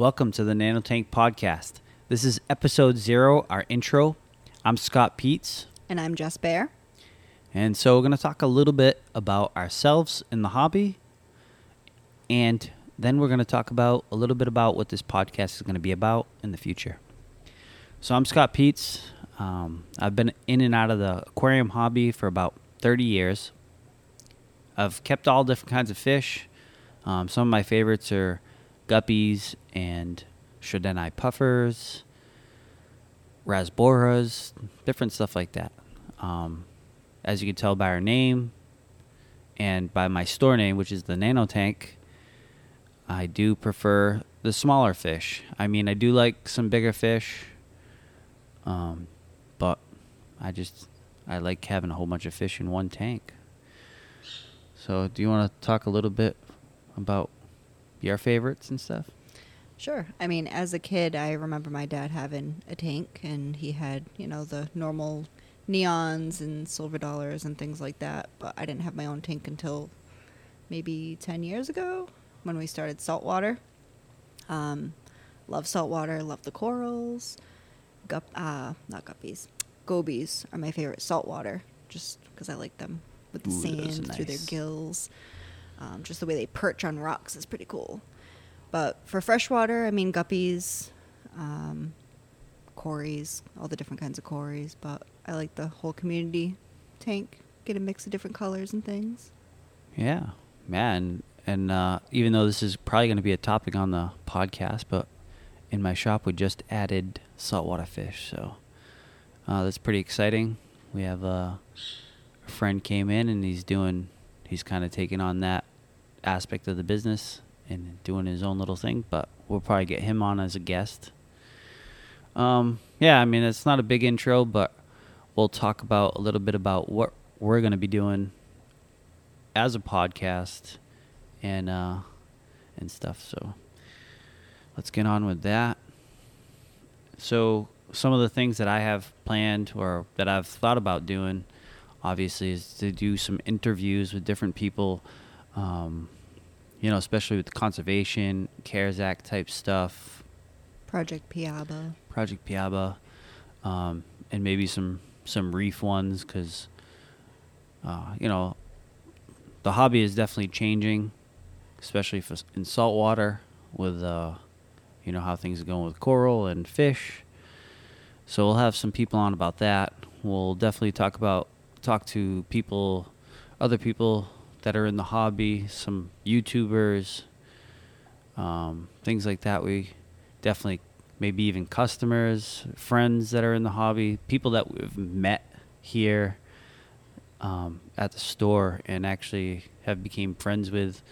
Welcome to the Nanotank Podcast. This is episode zero, our intro. I'm Scott Peets. And I'm Jess Bear. And so we're going to talk a little bit about ourselves in the hobby. And then we're going to talk about a little bit about what this podcast is going to be about in the future. So I'm Scott Peets. Um, I've been in and out of the aquarium hobby for about 30 years. I've kept all different kinds of fish. Um, some of my favorites are guppies and Shodanai puffers, rasboras, different stuff like that. Um, as you can tell by our name and by my store name, which is the Nano Tank, I do prefer the smaller fish. I mean, I do like some bigger fish, um, but I just I like having a whole bunch of fish in one tank. So, do you want to talk a little bit about your favorites and stuff? Sure. I mean, as a kid, I remember my dad having a tank, and he had, you know, the normal neons and silver dollars and things like that. But I didn't have my own tank until maybe 10 years ago when we started saltwater. Um, love saltwater, love the corals. Gup, uh, not guppies. Gobies are my favorite saltwater, just because I like them with the Ooh, sand are through their gills. Um, just the way they perch on rocks is pretty cool. But for freshwater, I mean guppies, um, cories, all the different kinds of cories. But I like the whole community tank. Get a mix of different colors and things. Yeah, man. And uh, even though this is probably going to be a topic on the podcast, but in my shop we just added saltwater fish, so uh, that's pretty exciting. We have uh, a friend came in and he's doing, he's kind of taking on that aspect of the business and doing his own little thing. But we'll probably get him on as a guest. Um, yeah, I mean it's not a big intro, but we'll talk about a little bit about what we're going to be doing as a podcast and uh and stuff so let's get on with that so some of the things that i have planned or that i've thought about doing obviously is to do some interviews with different people um you know especially with conservation cares act type stuff Project Piaba. Project Piaba, um, and maybe some some reef ones because uh, you know the hobby is definitely changing, especially for, in saltwater with uh, you know how things are going with coral and fish. So we'll have some people on about that. We'll definitely talk about talk to people, other people that are in the hobby, some YouTubers, um, things like that. We definitely maybe even customers, friends that are in the hobby, people that we've met here um, at the store and actually have became friends with.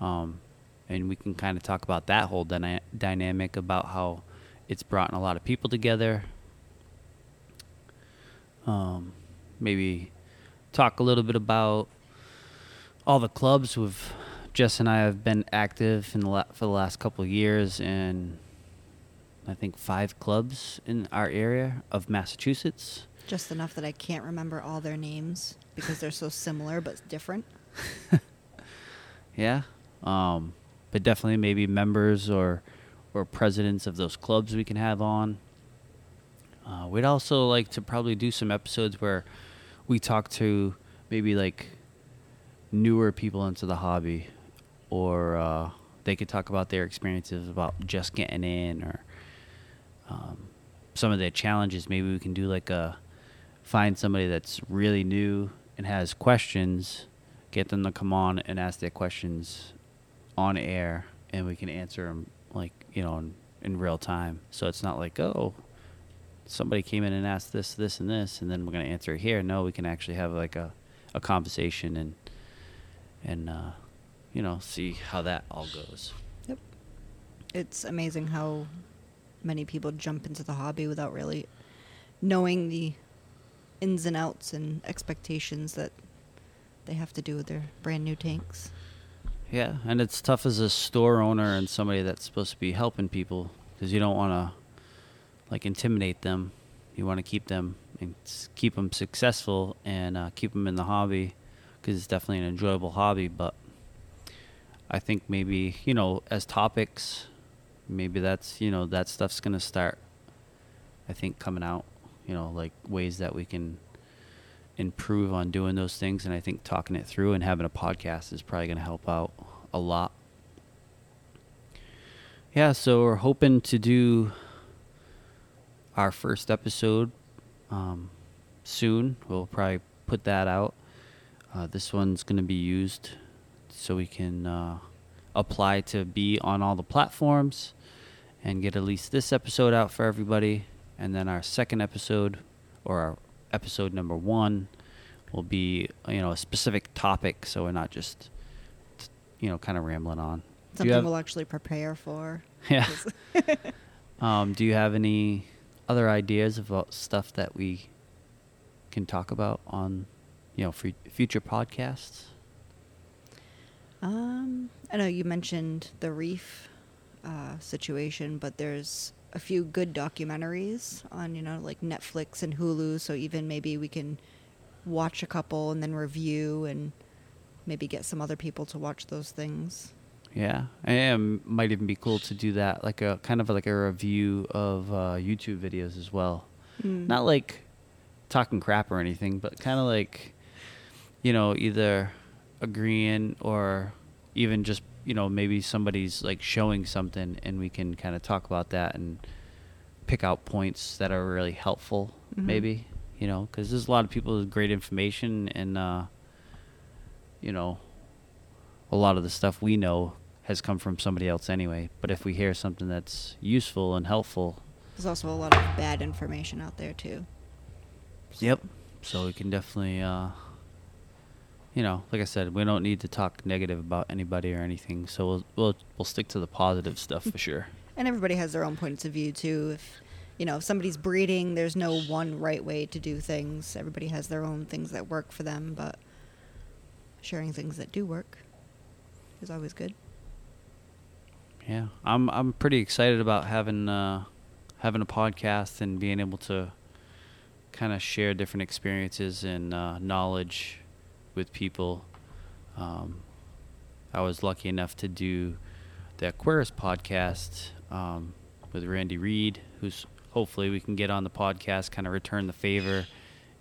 Um, and we can kind of talk about that whole dyna- dynamic about how it's brought a lot of people together. Um, maybe talk a little bit about all the clubs with Jess and I have been active in the la- for the last couple of years and I think five clubs in our area of Massachusetts. Just enough that I can't remember all their names because they're so similar but different. Yeah. Um, but definitely maybe members or or presidents of those clubs we can have on. Uh, we'd also like to probably do some episodes where we talk to maybe like newer people into the hobby, or uh, they could talk about their experiences about just getting in, or um, some of their challenges. Maybe we can do like a find somebody that's really new and has questions, get them to come on and ask their questions on air, and we can answer them like you know in, in real time. So it's not like oh somebody came in and asked this, this, and this, and then we're gonna answer it here. No, we can actually have like a, a conversation and and uh, you know see how that all goes. Yep. It's amazing how many people jump into the hobby without really knowing the ins and outs and expectations that they have to do with their brand new tanks. Yeah, and it's tough as a store owner and somebody that's supposed to be helping people because you don't want to like intimidate them. You want to keep them and keep them successful and uh, keep them in the hobby because it's definitely an enjoyable hobby. But I think maybe you know as topics maybe that's you know that stuff's gonna start. I think coming out, you know, like ways that we can improve on doing those things, and I think talking it through and having a podcast is probably gonna help out a lot. Yeah, so we're hoping to do our first episode um, soon. We'll probably put that out. Uh, this one's going to be used so we can uh, apply to be on all the platforms and get at least this episode out for everybody. And then our second episode, or our episode number one, will be you know a specific topic, so we're not just you know kind of rambling on. Something have- we'll actually prepare for. yeah. um, do you have any other ideas about stuff that we can talk about on, you know, for future podcasts? Um, I know you mentioned the reef uh, situation, but there's a few good documentaries on, you know, like Netflix and Hulu. So even maybe we can watch a couple and then review and maybe get some other people to watch those things. Yeah, and it might even be cool to do that, like a kind of like a review of uh, YouTube videos as well. Mm. Not like talking crap or anything, but kind of like, you know, either agreeing or even just, you know, maybe somebody's like showing something and we can kind of talk about that and pick out points that are really helpful, Mhm. maybe, you know, because there's a lot of people with great information and, uh, you know, a lot of the stuff we know has come from somebody else anyway. But if we hear something that's useful and helpful, There's also a lot of bad information out there too. Yep. So we can definitely, uh, you know, like I said, we don't need to talk negative about anybody or anything. So we'll we'll we'll stick to the positive stuff for sure. And everybody has their own points of view too. If you know, if somebody's breeding, there's no one right way to do things. Everybody has their own things that work for them, but sharing things that do work is always good. Yeah, I'm I'm pretty excited about having uh, having a podcast and being able to kind of share different experiences and uh, knowledge with people. Um, I was lucky enough to do the Aquarius podcast um, with Randy Reed, who's hopefully we can get on the podcast, kind of return the favor.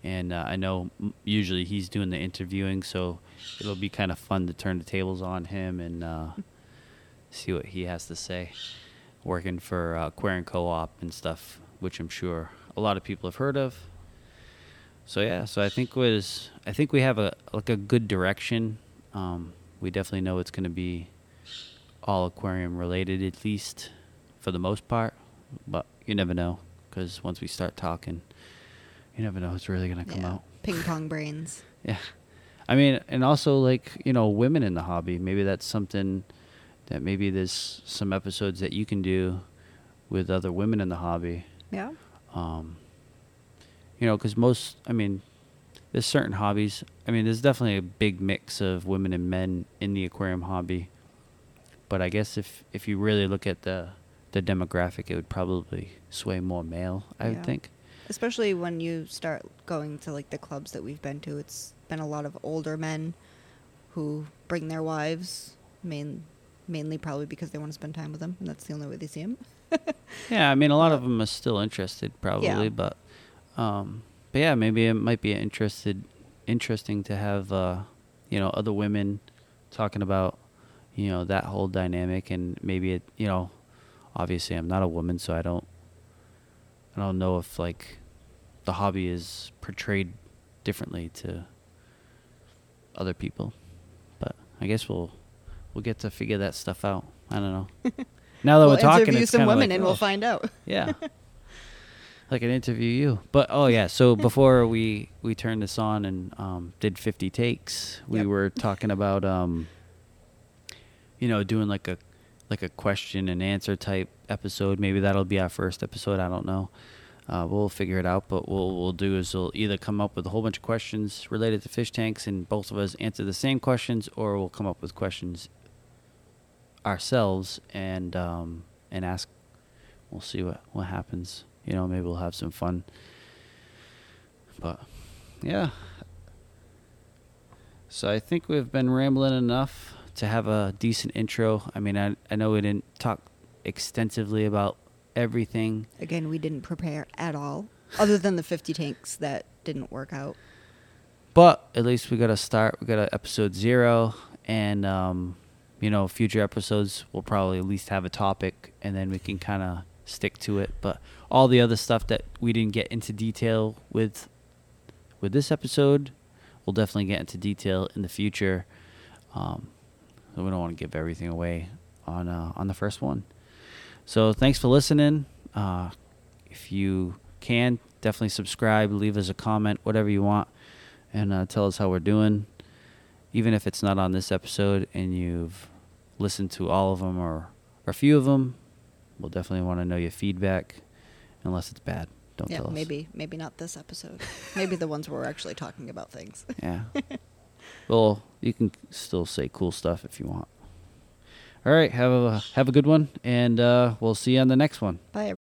And uh, I know usually he's doing the interviewing, so it'll be kind of fun to turn the tables on him and uh, see what he has to say. Working for uh, Aquarium Co-op and stuff, which I'm sure a lot of people have heard of. So yeah, so I think was I think we have a like a good direction. Um, we definitely know it's going to be all aquarium related, at least for the most part. But you never know because once we start talking, you never know what's really going to come Yeah. out. Ping pong brains. Yeah. I mean, and also like, you know, women in the hobby. Maybe that's something that maybe there's some episodes that you can do with other women in the hobby. Yeah. Um, you know, because most, I mean, there's certain hobbies. I mean, there's definitely a big mix of women and men in the aquarium hobby. But I guess if if you really look at the the demographic, it would probably sway more male. I Yeah. would think. Especially when you start going to like the clubs that we've been to, it's been a lot of older men who bring their wives, main, mainly probably because they want to spend time with them, and that's the only way they see them. Yeah, I mean, a lot of them are still interested, probably, Yeah. but, um, but yeah, maybe it might be interested, interesting to have, uh, you know, other women talking about, you know, that whole dynamic, and maybe it, you know, obviously I'm not a woman, so I don't, I don't know if like, the hobby is portrayed differently to other people, but I guess we'll, we'll get to figure that stuff out. I don't know. Now that we'll we're talking, interview some women like, and oh. we'll find out. Yeah. like an interview you. But oh yeah, so before we we turned this on and um, did 50 takes, we Yep. were talking about um you know, doing like a like a question and answer type episode. Maybe that'll be our first episode, I don't know. Uh, we'll figure it out, but what we'll do is we'll either come up with a whole bunch of questions related to fish tanks and both of us answer the same questions or we'll come up with questions ourselves and um, and ask we'll see what what happens. You know, maybe we'll have some fun. But yeah. So I think we've been rambling enough to have a decent intro. I mean, I I know we didn't talk extensively about everything. Again, we didn't prepare at all, other than the 50 tanks that didn't work out. But at least we got to start. We got a episode zero, and um, you know, future episodes we'll probably at least have a topic, and then we can kind of stick to it. But all the other stuff that we didn't get into detail with with this episode, we'll definitely get into detail in the future. Um, so we don't want to give everything away on uh, on the first one. So thanks for listening. Uh, if you can, definitely subscribe, leave us a comment, whatever you want, and uh, tell us how we're doing. Even if it's not on this episode and you've listened to all of them or, or a few of them, we'll definitely want to know your feedback, unless it's bad. Don't yeah, tell us. maybe maybe not this episode. maybe the ones where we're actually talking about things. Yeah. well, you can still say cool stuff if you want. All right, have a have a good one, and uh, we'll see you on the next one. Bye.